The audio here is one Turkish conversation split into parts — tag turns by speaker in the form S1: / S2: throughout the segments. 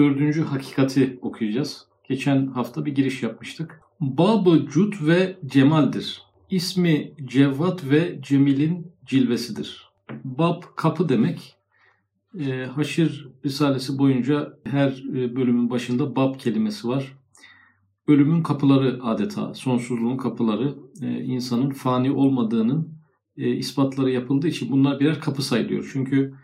S1: dördüncü hakikati okuyacağız. Geçen hafta bir giriş yapmıştık. Babı Cud ve Cemal'dir. İsmi Cevvat ve Cemil'in cilvesidir. Bab kapı demek. E, Haşir Risalesi boyunca her e, bölümün başında bab kelimesi var. Ölümün kapıları adeta, sonsuzluğun kapıları, e, insanın fani olmadığının e, ispatları yapıldığı için bunlar birer kapı sayılıyor. Çünkü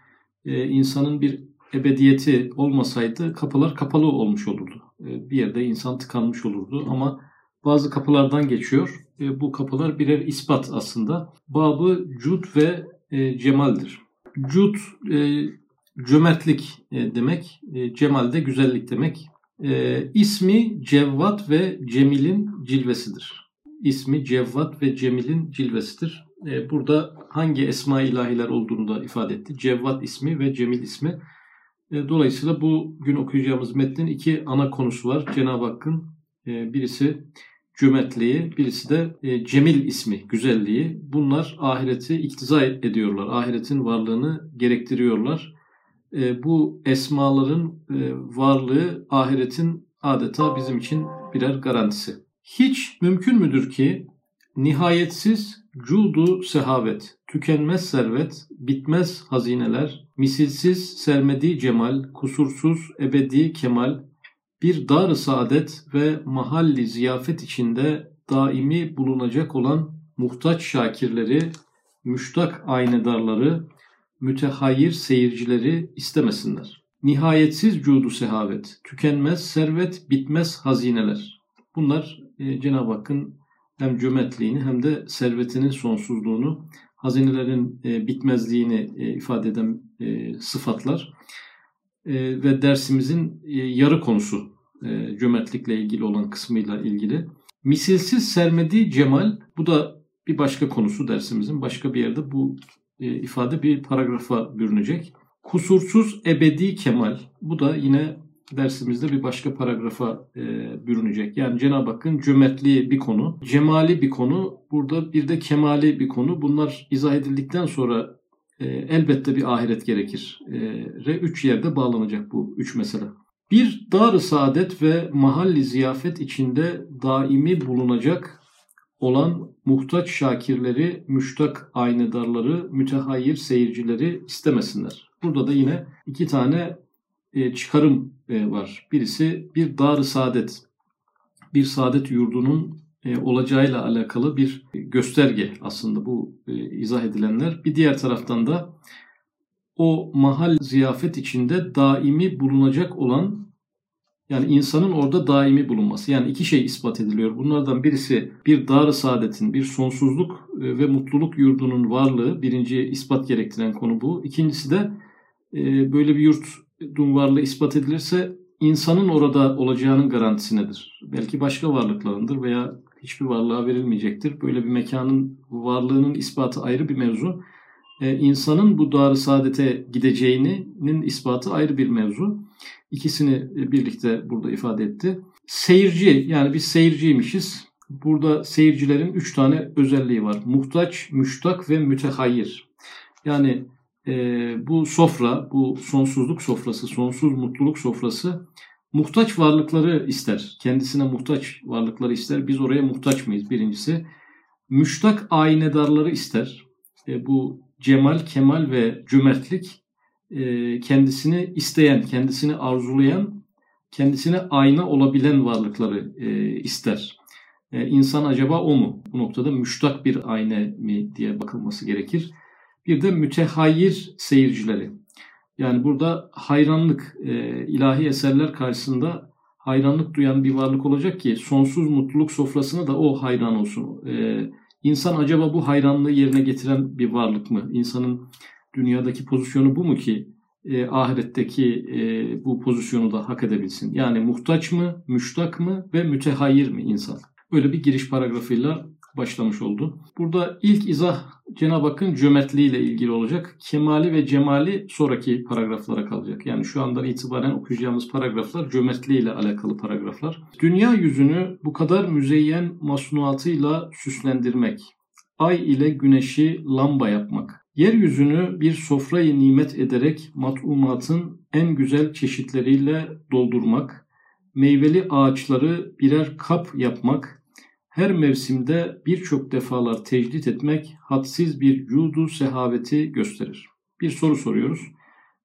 S1: e, insanın bir ebediyeti olmasaydı kapılar kapalı olmuş olurdu. E, bir yerde insan tıkanmış olurdu ama bazı kapılardan geçiyor. E, bu kapılar birer ispat aslında. Babı cud ve e, cemaldir. Cud cömertlik demek, cemal de güzellik demek. İsmi Cevvat ve Cemil'in cilvesidir. İsmi Cevvat ve Cemil'in cilvesidir. Burada hangi esma ilahiler olduğunu da ifade etti. Cevvat ismi ve Cemil ismi. E, dolayısıyla bu gün okuyacağımız metnin iki ana konusu var. Cenab-ı Hakk'ın e, birisi cömertliği, birisi de e, Cemil ismi, güzelliği. Bunlar ahireti iktiza ediyorlar. Ahiretin varlığını gerektiriyorlar. Bu esmaların varlığı ahiretin adeta bizim için birer garantisi. Hiç mümkün müdür ki nihayetsiz cudu sehavet, tükenmez servet, bitmez hazineler, misilsiz sermedi cemal, kusursuz ebedi kemal, bir dar saadet ve mahalli ziyafet içinde daimi bulunacak olan muhtaç şakirleri, müştak aynedarları, mütehayyir seyircileri istemesinler. Nihayetsiz cudu sehavet, tükenmez servet, bitmez hazineler. Bunlar e, Cenab-ı Hakk'ın hem cömertliğini hem de servetinin sonsuzluğunu, hazinelerin e, bitmezliğini e, ifade eden e, sıfatlar e, ve dersimizin e, yarı konusu e, cömertlikle ilgili olan kısmıyla ilgili. Misilsiz sermediği cemal, bu da bir başka konusu dersimizin. Başka bir yerde bu e, ifade bir paragrafa bürünecek. Kusursuz ebedi kemal, bu da yine dersimizde bir başka paragrafa e, bürünecek. Yani Cenab-ı Hakk'ın cömertliği bir konu, cemali bir konu, burada bir de kemali bir konu. Bunlar izah edildikten sonra e, elbette bir ahiret gerekir. E, re üç yerde bağlanacak bu üç mesele. Bir dar saadet ve mahalli ziyafet içinde daimi bulunacak olan muhtaç şakirleri, müştak aynedarları, mütehayyir seyircileri istemesinler. Burada da yine iki tane e, çıkarım e, var. Birisi bir dar saadet, bir saadet yurdunun e, olacağıyla alakalı bir gösterge aslında bu izah edilenler. Bir diğer taraftan da o mahal ziyafet içinde daimi bulunacak olan yani insanın orada daimi bulunması. Yani iki şey ispat ediliyor. Bunlardan birisi bir dar saadetin, bir sonsuzluk ve mutluluk yurdunun varlığı. Birinci ispat gerektiren konu bu. İkincisi de böyle bir yurt varlığı ispat edilirse insanın orada olacağının garantisi nedir? Belki başka varlıklarındır veya hiçbir varlığa verilmeyecektir. Böyle bir mekanın varlığının ispatı ayrı bir mevzu. Ee, insanın bu dar saadete gideceğinin ispatı ayrı bir mevzu. İkisini birlikte burada ifade etti. Seyirci yani biz seyirciymişiz. Burada seyircilerin üç tane özelliği var. Muhtaç, müştak ve mütehayyir. Yani e, bu sofra, bu sonsuzluk sofrası, sonsuz mutluluk sofrası muhtaç varlıkları ister. Kendisine muhtaç varlıkları ister. Biz oraya muhtaç mıyız birincisi? Müştak aynedarları ister. E, bu cemal, kemal ve cömertlik e, kendisini isteyen, kendisini arzulayan, kendisine ayna olabilen varlıkları e, ister. E, insan acaba o mu? Bu noktada müştak bir ayna mi diye bakılması gerekir. Bir de mütehayyir seyircileri. Yani burada hayranlık, e, ilahi eserler karşısında hayranlık duyan bir varlık olacak ki sonsuz mutluluk sofrasına da o hayran olsun. E, insan acaba bu hayranlığı yerine getiren bir varlık mı? İnsanın dünyadaki pozisyonu bu mu ki e, ahiretteki e, bu pozisyonu da hak edebilsin? Yani muhtaç mı, müştak mı ve mütehayyir mi insan? Böyle bir giriş paragrafıyla başlamış oldu. Burada ilk izah Cenab-ı Hakk'ın cömertliğiyle ilgili olacak. Kemali ve cemali sonraki paragraflara kalacak. Yani şu andan itibaren okuyacağımız paragraflar cömertliğiyle alakalı paragraflar. Dünya yüzünü bu kadar müzeyyen masnuatıyla süslendirmek, ay ile güneşi lamba yapmak, Yeryüzünü bir sofrayı nimet ederek matumatın en güzel çeşitleriyle doldurmak, meyveli ağaçları birer kap yapmak, her mevsimde birçok defalar tecdit etmek hadsiz bir cudu sehaveti gösterir. Bir soru soruyoruz.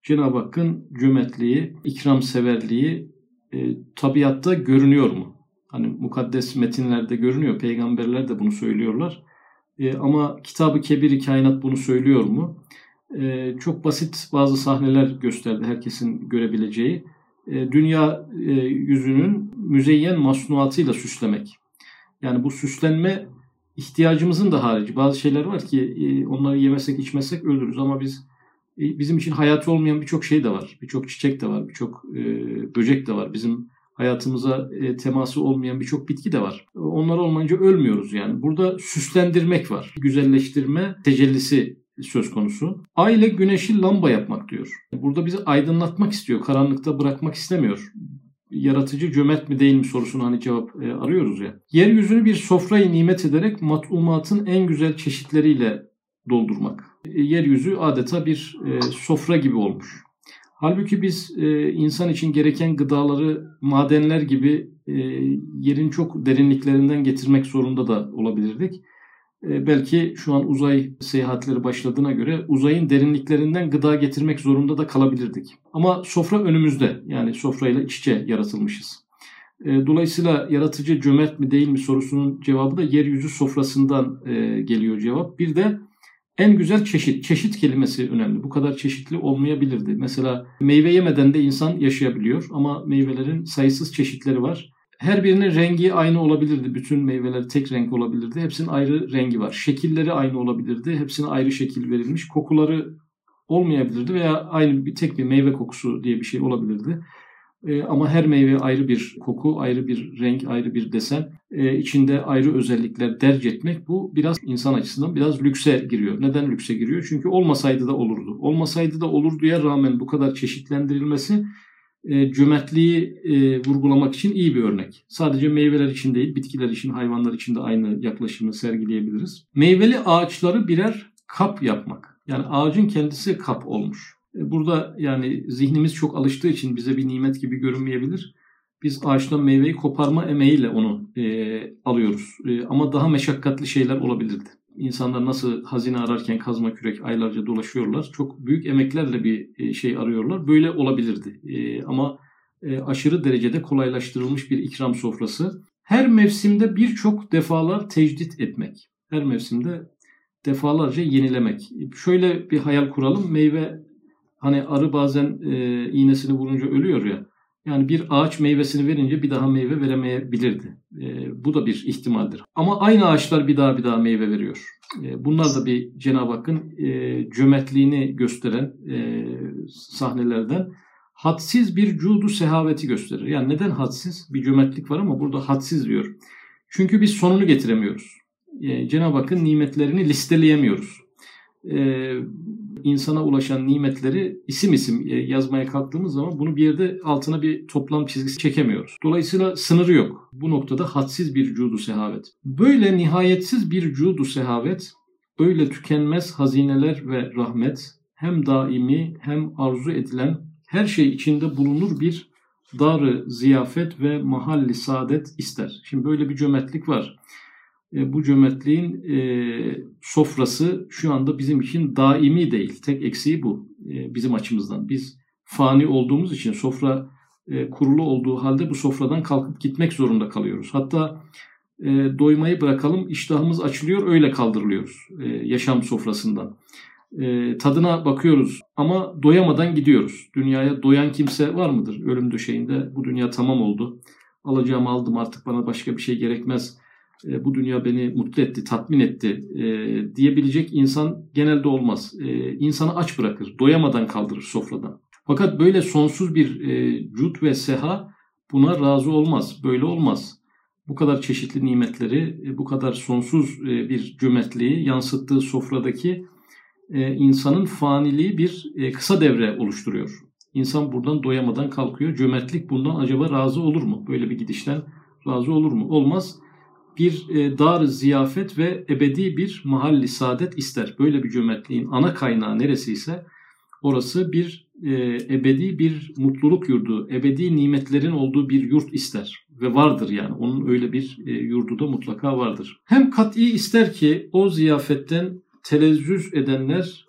S1: Cenab-ı Hakk'ın cömertliği, ikramseverliği e, tabiatta görünüyor mu? Hani mukaddes metinlerde görünüyor. Peygamberler de bunu söylüyorlar. E, ama Kitab-ı Kebir-i Kainat bunu söylüyor mu? E, çok basit bazı sahneler gösterdi herkesin görebileceği. E, dünya e, yüzünün müzeyyen masnuatıyla süslemek. Yani bu süslenme ihtiyacımızın da harici. Bazı şeyler var ki e, onları yemesek içmesek ölürüz ama biz e, bizim için hayatı olmayan birçok şey de var. Birçok çiçek de var, birçok e, böcek de var. Bizim hayatımıza e, teması olmayan birçok bitki de var. Onlar olmayınca ölmüyoruz yani. Burada süslendirmek var. Güzelleştirme tecellisi söz konusu. Aile güneşi lamba yapmak diyor. Burada bizi aydınlatmak istiyor. Karanlıkta bırakmak istemiyor. Yaratıcı cömert mi değil mi sorusunu hani cevap e, arıyoruz ya. Yeryüzünü bir sofrayı nimet ederek matumatın en güzel çeşitleriyle doldurmak. E, yeryüzü adeta bir e, sofra gibi olmuş. Halbuki biz e, insan için gereken gıdaları madenler gibi e, yerin çok derinliklerinden getirmek zorunda da olabilirdik. E, belki şu an uzay seyahatleri başladığına göre uzayın derinliklerinden gıda getirmek zorunda da kalabilirdik. Ama sofra önümüzde yani sofrayla iç içe yaratılmışız. E, dolayısıyla yaratıcı cömert mi değil mi sorusunun cevabı da yeryüzü sofrasından e, geliyor cevap. Bir de en güzel çeşit, çeşit kelimesi önemli. Bu kadar çeşitli olmayabilirdi. Mesela meyve yemeden de insan yaşayabiliyor ama meyvelerin sayısız çeşitleri var. Her birinin rengi aynı olabilirdi. Bütün meyveler tek renk olabilirdi. Hepsinin ayrı rengi var. Şekilleri aynı olabilirdi. Hepsine ayrı şekil verilmiş. Kokuları olmayabilirdi veya aynı bir tek bir meyve kokusu diye bir şey olabilirdi. E, ama her meyve ayrı bir koku, ayrı bir renk, ayrı bir desen, e, içinde ayrı özellikler derc etmek bu biraz insan açısından biraz lükse giriyor. Neden lükse giriyor? Çünkü olmasaydı da olurdu. Olmasaydı da olurduya rağmen bu kadar çeşitlendirilmesi e, cömertliği e, vurgulamak için iyi bir örnek. Sadece meyveler için değil, bitkiler için, hayvanlar için de aynı yaklaşımı sergileyebiliriz. Meyveli ağaçları birer kap yapmak. Yani ağacın kendisi kap olmuş. E, burada yani zihnimiz çok alıştığı için bize bir nimet gibi görünmeyebilir. Biz ağaçtan meyveyi koparma emeğiyle onu e, alıyoruz. E, ama daha meşakkatli şeyler olabilirdi. İnsanlar nasıl hazine ararken kazma kürek aylarca dolaşıyorlar. Çok büyük emeklerle bir e, şey arıyorlar. Böyle olabilirdi. E, ama e, aşırı derecede kolaylaştırılmış bir ikram sofrası. Her mevsimde birçok defalar tecdit etmek. Her mevsimde defalarca yenilemek. Şöyle bir hayal kuralım. Meyve Hani arı bazen iğnesini vurunca ölüyor ya. Yani bir ağaç meyvesini verince bir daha meyve veremeyebilirdi. E, bu da bir ihtimaldir. Ama aynı ağaçlar bir daha bir daha meyve veriyor. E, bunlar da bir Cenab-ı Hakk'ın e, cömertliğini gösteren e, sahnelerden hadsiz bir cudu sehaveti gösterir. Yani neden hadsiz? Bir cömertlik var ama burada hadsiz diyor. Çünkü biz sonunu getiremiyoruz. E, Cenab-ı Hakk'ın nimetlerini listeleyemiyoruz. E, insana ulaşan nimetleri isim isim e, yazmaya kalktığımız zaman bunu bir yerde altına bir toplam çizgisi çekemiyoruz. Dolayısıyla sınırı yok. Bu noktada hadsiz bir cudu sehavet. Böyle nihayetsiz bir cudu sehavet, öyle tükenmez hazineler ve rahmet hem daimi hem arzu edilen her şey içinde bulunur bir darı ziyafet ve mahalli saadet ister. Şimdi böyle bir cömertlik var. E, bu cömertliğin e, sofrası şu anda bizim için daimi değil. Tek eksiği bu e, bizim açımızdan. Biz fani olduğumuz için sofra e, kurulu olduğu halde bu sofradan kalkıp gitmek zorunda kalıyoruz. Hatta e, doymayı bırakalım iştahımız açılıyor öyle kaldırılıyoruz e, yaşam sofrasından. E, tadına bakıyoruz ama doyamadan gidiyoruz. Dünyaya doyan kimse var mıdır? Ölüm döşeğinde bu dünya tamam oldu. Alacağımı aldım artık bana başka bir şey gerekmez e, bu dünya beni mutlu etti, tatmin etti e, diyebilecek insan genelde olmaz. E, insanı aç bırakır, doyamadan kaldırır sofradan. Fakat böyle sonsuz bir e, cud ve seha buna razı olmaz, böyle olmaz. Bu kadar çeşitli nimetleri, e, bu kadar sonsuz e, bir cömertliği yansıttığı sofradaki e, insanın faniliği bir e, kısa devre oluşturuyor. İnsan buradan doyamadan kalkıyor. Cömertlik bundan acaba razı olur mu? Böyle bir gidişten razı olur mu? Olmaz bir e, dar ziyafet ve ebedi bir mahalli saadet ister. Böyle bir cömertliğin ana kaynağı neresi ise orası bir e, ebedi bir mutluluk yurdu, ebedi nimetlerin olduğu bir yurt ister. Ve vardır yani onun öyle bir e, yurdu da mutlaka vardır. Hem kat'i ister ki o ziyafetten telezzüz edenler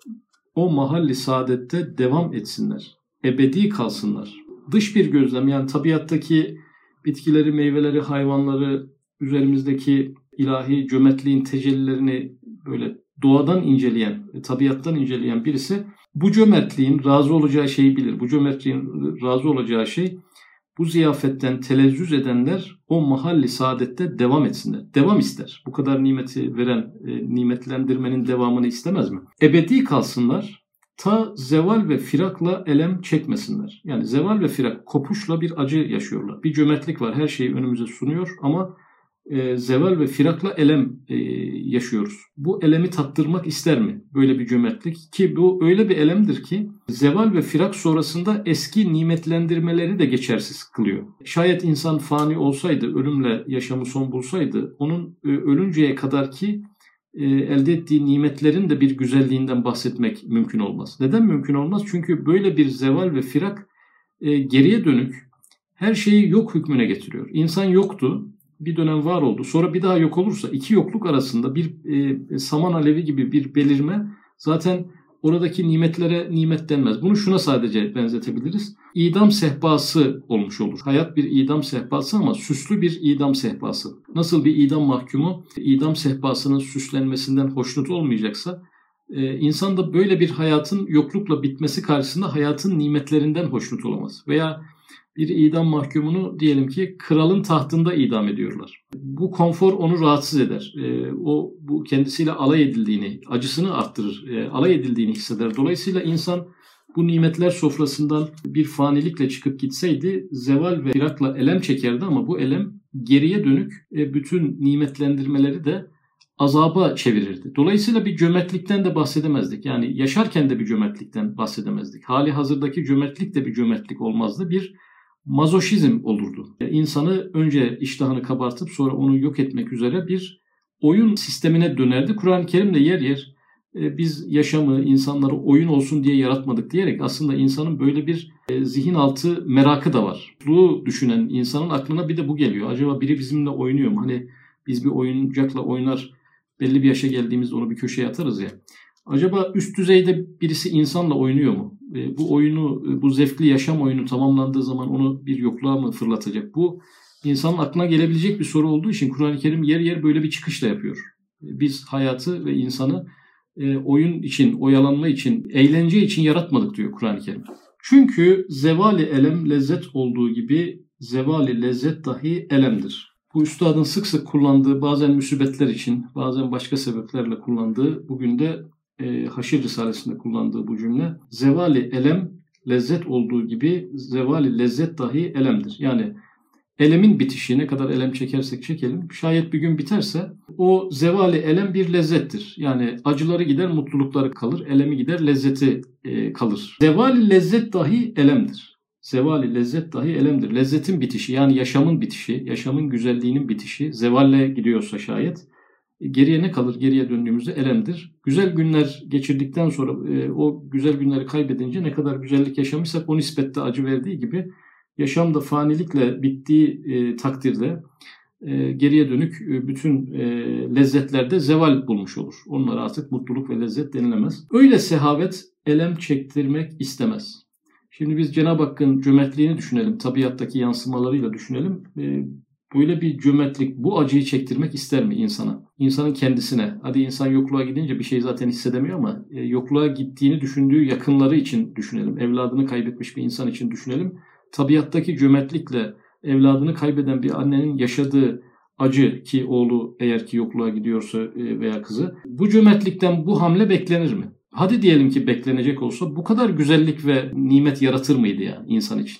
S1: o mahalli saadette devam etsinler. Ebedi kalsınlar. Dış bir gözlem yani tabiattaki bitkileri, meyveleri, hayvanları, üzerimizdeki ilahi cömertliğin tecellilerini böyle doğadan inceleyen, tabiattan inceleyen birisi bu cömertliğin razı olacağı şeyi bilir. Bu cömertliğin razı olacağı şey bu ziyafetten telezzüz edenler o mahalli saadette devam etsinler. Devam ister. Bu kadar nimeti veren, e, nimetlendirmenin devamını istemez mi? Ebedi kalsınlar, ta zeval ve firakla elem çekmesinler. Yani zeval ve firak, kopuşla bir acı yaşıyorlar. Bir cömertlik var, her şeyi önümüze sunuyor ama e, zeval ve firakla elem e, yaşıyoruz. Bu elemi tattırmak ister mi? Böyle bir cömertlik ki bu öyle bir elemdir ki zeval ve firak sonrasında eski nimetlendirmeleri de geçersiz kılıyor. Şayet insan fani olsaydı, ölümle yaşamı son bulsaydı onun e, ölünceye kadar ki e, elde ettiği nimetlerin de bir güzelliğinden bahsetmek mümkün olmaz. Neden mümkün olmaz? Çünkü böyle bir zeval ve firak e, geriye dönük her şeyi yok hükmüne getiriyor. İnsan yoktu, bir dönem var oldu. Sonra bir daha yok olursa iki yokluk arasında bir e, saman alevi gibi bir belirme zaten oradaki nimetlere nimet denmez. Bunu şuna sadece benzetebiliriz. İdam sehpası olmuş olur. Hayat bir idam sehpası ama süslü bir idam sehpası. Nasıl bir idam mahkumu idam sehpasının süslenmesinden hoşnut olmayacaksa e, insan da böyle bir hayatın yoklukla bitmesi karşısında hayatın nimetlerinden hoşnut olamaz. Veya bir idam mahkumunu diyelim ki kralın tahtında idam ediyorlar. Bu konfor onu rahatsız eder. E, o bu kendisiyle alay edildiğini, acısını arttırır, e, alay edildiğini hisseder. Dolayısıyla insan bu nimetler sofrasından bir fanilikle çıkıp gitseydi zeval ve firakla elem çekerdi ama bu elem geriye dönük e, bütün nimetlendirmeleri de azaba çevirirdi. Dolayısıyla bir cömertlikten de bahsedemezdik. Yani yaşarken de bir cömertlikten bahsedemezdik. Hali hazırdaki cömertlik de bir cömertlik olmazdı. Bir mazoşizm olurdu. İnsanı önce iştahını kabartıp sonra onu yok etmek üzere bir oyun sistemine dönerdi. Kur'an-ı Kerim de yer yer e, biz yaşamı, insanları oyun olsun diye yaratmadık diyerek aslında insanın böyle bir e, zihin altı merakı da var. Bu düşünen insanın aklına bir de bu geliyor. Acaba biri bizimle oynuyor mu? Hani biz bir oyuncakla oynar belli bir yaşa geldiğimizde onu bir köşeye atarız ya. Acaba üst düzeyde birisi insanla oynuyor mu? E, bu oyunu, e, bu zevkli yaşam oyunu tamamlandığı zaman onu bir yokluğa mı fırlatacak? Bu insanın aklına gelebilecek bir soru olduğu için Kur'an-ı Kerim yer yer böyle bir çıkışla yapıyor. E, biz hayatı ve insanı oyun için, oyalanma için, eğlence için yaratmadık diyor Kur'an-ı Kerim. Çünkü zevali elem lezzet olduğu gibi zevali lezzet dahi elemdir. Bu üstadın sık sık kullandığı bazen müsibetler için, bazen başka sebeplerle kullandığı bugün de e, Haşir Risalesi'nde kullandığı bu cümle zevali elem lezzet olduğu gibi zevali lezzet dahi elemdir. Yani elemin bitişi ne kadar elem çekersek çekelim şayet bir gün biterse o zevali elem bir lezzettir. Yani acıları gider mutlulukları kalır, elemi gider lezzeti e, kalır. Zevali lezzet dahi elemdir. Zevali lezzet dahi elemdir. Lezzetin bitişi yani yaşamın bitişi, yaşamın güzelliğinin bitişi zevalle gidiyorsa şayet Geriye ne kalır? Geriye döndüğümüzde elemdir. Güzel günler geçirdikten sonra e, o güzel günleri kaybedince ne kadar güzellik yaşamışsak o nispette acı verdiği gibi yaşam da fanilikle bittiği e, takdirde e, geriye dönük e, bütün lezzetlerde zeval bulmuş olur. Onlara artık mutluluk ve lezzet denilemez. Öyle sehavet elem çektirmek istemez. Şimdi biz Cenab-ı Hakk'ın cömertliğini düşünelim, tabiattaki yansımalarıyla düşünelim. Böyle bir cömertlik bu acıyı çektirmek ister mi insana? İnsanın kendisine. Hadi insan yokluğa gidince bir şey zaten hissedemiyor ama e, yokluğa gittiğini düşündüğü yakınları için düşünelim. Evladını kaybetmiş bir insan için düşünelim. Tabiattaki cömertlikle evladını kaybeden bir annenin yaşadığı acı ki oğlu eğer ki yokluğa gidiyorsa e, veya kızı bu cömertlikten bu hamle beklenir mi? Hadi diyelim ki beklenecek olsa bu kadar güzellik ve nimet yaratır mıydı ya insan için?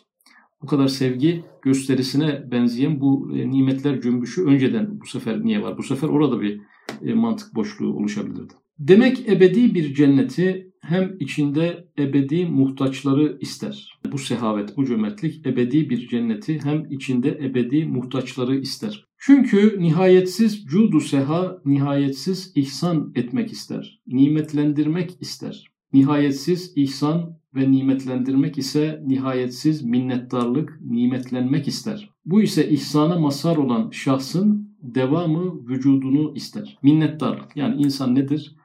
S1: Bu kadar sevgi gösterisine benzeyen bu e, nimetler cümbüşü önceden bu sefer niye var? Bu sefer orada bir e, mantık boşluğu oluşabilirdi. Demek ebedi bir cenneti hem içinde ebedi muhtaçları ister. Bu sehavet, bu cömertlik ebedi bir cenneti hem içinde ebedi muhtaçları ister. Çünkü nihayetsiz cudu seha, nihayetsiz ihsan etmek ister. Nimetlendirmek ister. Nihayetsiz ihsan ve nimetlendirmek ise nihayetsiz minnettarlık, nimetlenmek ister. Bu ise ihsana mazhar olan şahsın devamı vücudunu ister. Minnettarlık yani insan nedir?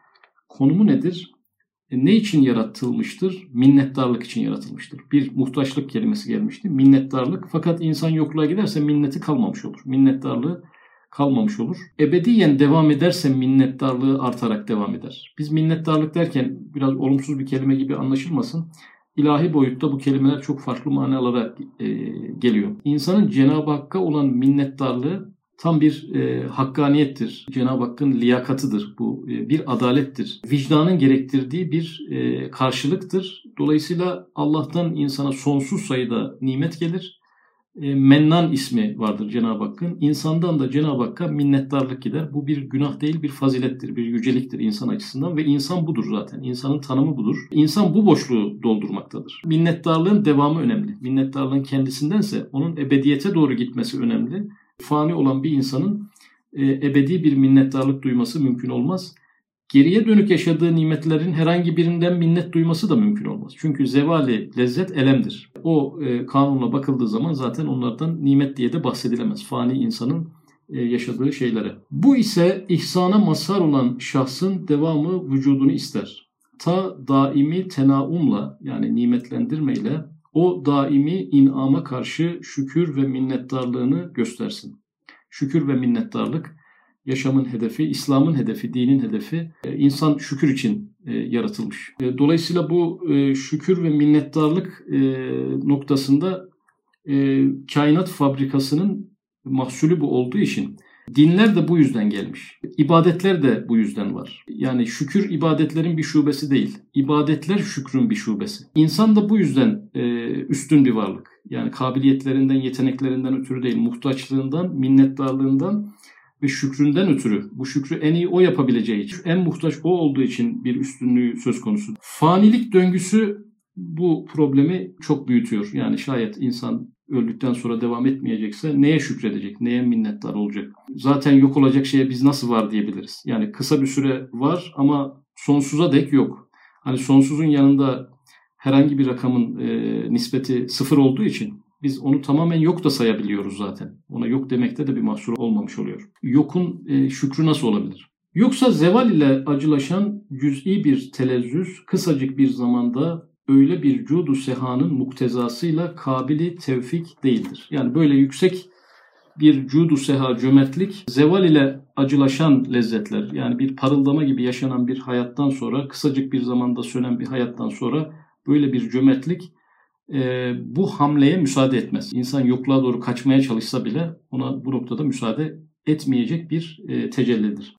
S1: Konumu nedir? E, ne için yaratılmıştır? Minnettarlık için yaratılmıştır. Bir muhtaçlık kelimesi gelmişti. Minnettarlık. Fakat insan yokluğa giderse minneti kalmamış olur. Minnettarlığı kalmamış olur. Ebediyen devam ederse minnettarlığı artarak devam eder. Biz minnettarlık derken biraz olumsuz bir kelime gibi anlaşılmasın. İlahi boyutta bu kelimeler çok farklı manalara e, geliyor. İnsanın Cenab-ı Hakk'a olan minnettarlığı tam bir e, hakkaniyettir. Cenab-ı Hakk'ın liyakatıdır. Bu e, bir adalettir. Vicdanın gerektirdiği bir e, karşılıktır. Dolayısıyla Allah'tan insana sonsuz sayıda nimet gelir. E, Mennan ismi vardır Cenab-ı Hakk'ın. İnsandan da Cenab-ı Hakk'a minnettarlık gider. Bu bir günah değil, bir fazilettir, bir yüceliktir insan açısından ve insan budur zaten. İnsanın tanımı budur. İnsan bu boşluğu doldurmaktadır. Minnettarlığın devamı önemli. Minnettarlığın kendisindense onun ebediyete doğru gitmesi önemli fani olan bir insanın e, ebedi bir minnettarlık duyması mümkün olmaz. Geriye dönük yaşadığı nimetlerin herhangi birinden minnet duyması da mümkün olmaz. Çünkü zevali lezzet elemdir. O e, kanunla bakıldığı zaman zaten onlardan nimet diye de bahsedilemez. Fani insanın e, yaşadığı şeylere. Bu ise ihsana mazhar olan şahsın devamı vücudunu ister. Ta daimi tenaumla yani nimetlendirmeyle o daimi inama karşı şükür ve minnettarlığını göstersin. Şükür ve minnettarlık yaşamın hedefi, İslam'ın hedefi, dinin hedefi. E, insan şükür için e, yaratılmış. E, dolayısıyla bu şükür ve minnettarlık noktasında kainat fabrikasının mahsulü bu olduğu için Dinler de bu yüzden gelmiş. İbadetler de bu yüzden var. Yani şükür ibadetlerin bir şubesi değil. İbadetler şükrün bir şubesi. İnsan da bu yüzden üstün bir varlık. Yani kabiliyetlerinden, yeteneklerinden ötürü değil, muhtaçlığından, minnettarlığından ve şükründen ötürü. Bu şükrü en iyi o yapabileceği için, en muhtaç o olduğu için bir üstünlüğü söz konusu. Fanilik döngüsü bu problemi çok büyütüyor. Yani şayet insan öldükten sonra devam etmeyecekse neye şükredecek, neye minnettar olacak? Zaten yok olacak şeye biz nasıl var diyebiliriz. Yani kısa bir süre var ama sonsuza dek yok. Hani sonsuzun yanında herhangi bir rakamın e, nispeti sıfır olduğu için biz onu tamamen yok da sayabiliyoruz zaten. Ona yok demekte de bir mahsur olmamış oluyor. Yokun e, şükrü nasıl olabilir? Yoksa zeval ile acılaşan cüz'i bir telezzüz kısacık bir zamanda öyle bir cudu sehanın muktezasıyla kabili tevfik değildir. Yani böyle yüksek bir cudu seha cömertlik zeval ile acılaşan lezzetler yani bir parıldama gibi yaşanan bir hayattan sonra kısacık bir zamanda sönen bir hayattan sonra böyle bir cömertlik e, bu hamleye müsaade etmez. İnsan yokluğa doğru kaçmaya çalışsa bile ona bu noktada müsaade etmeyecek bir e, tecellidir.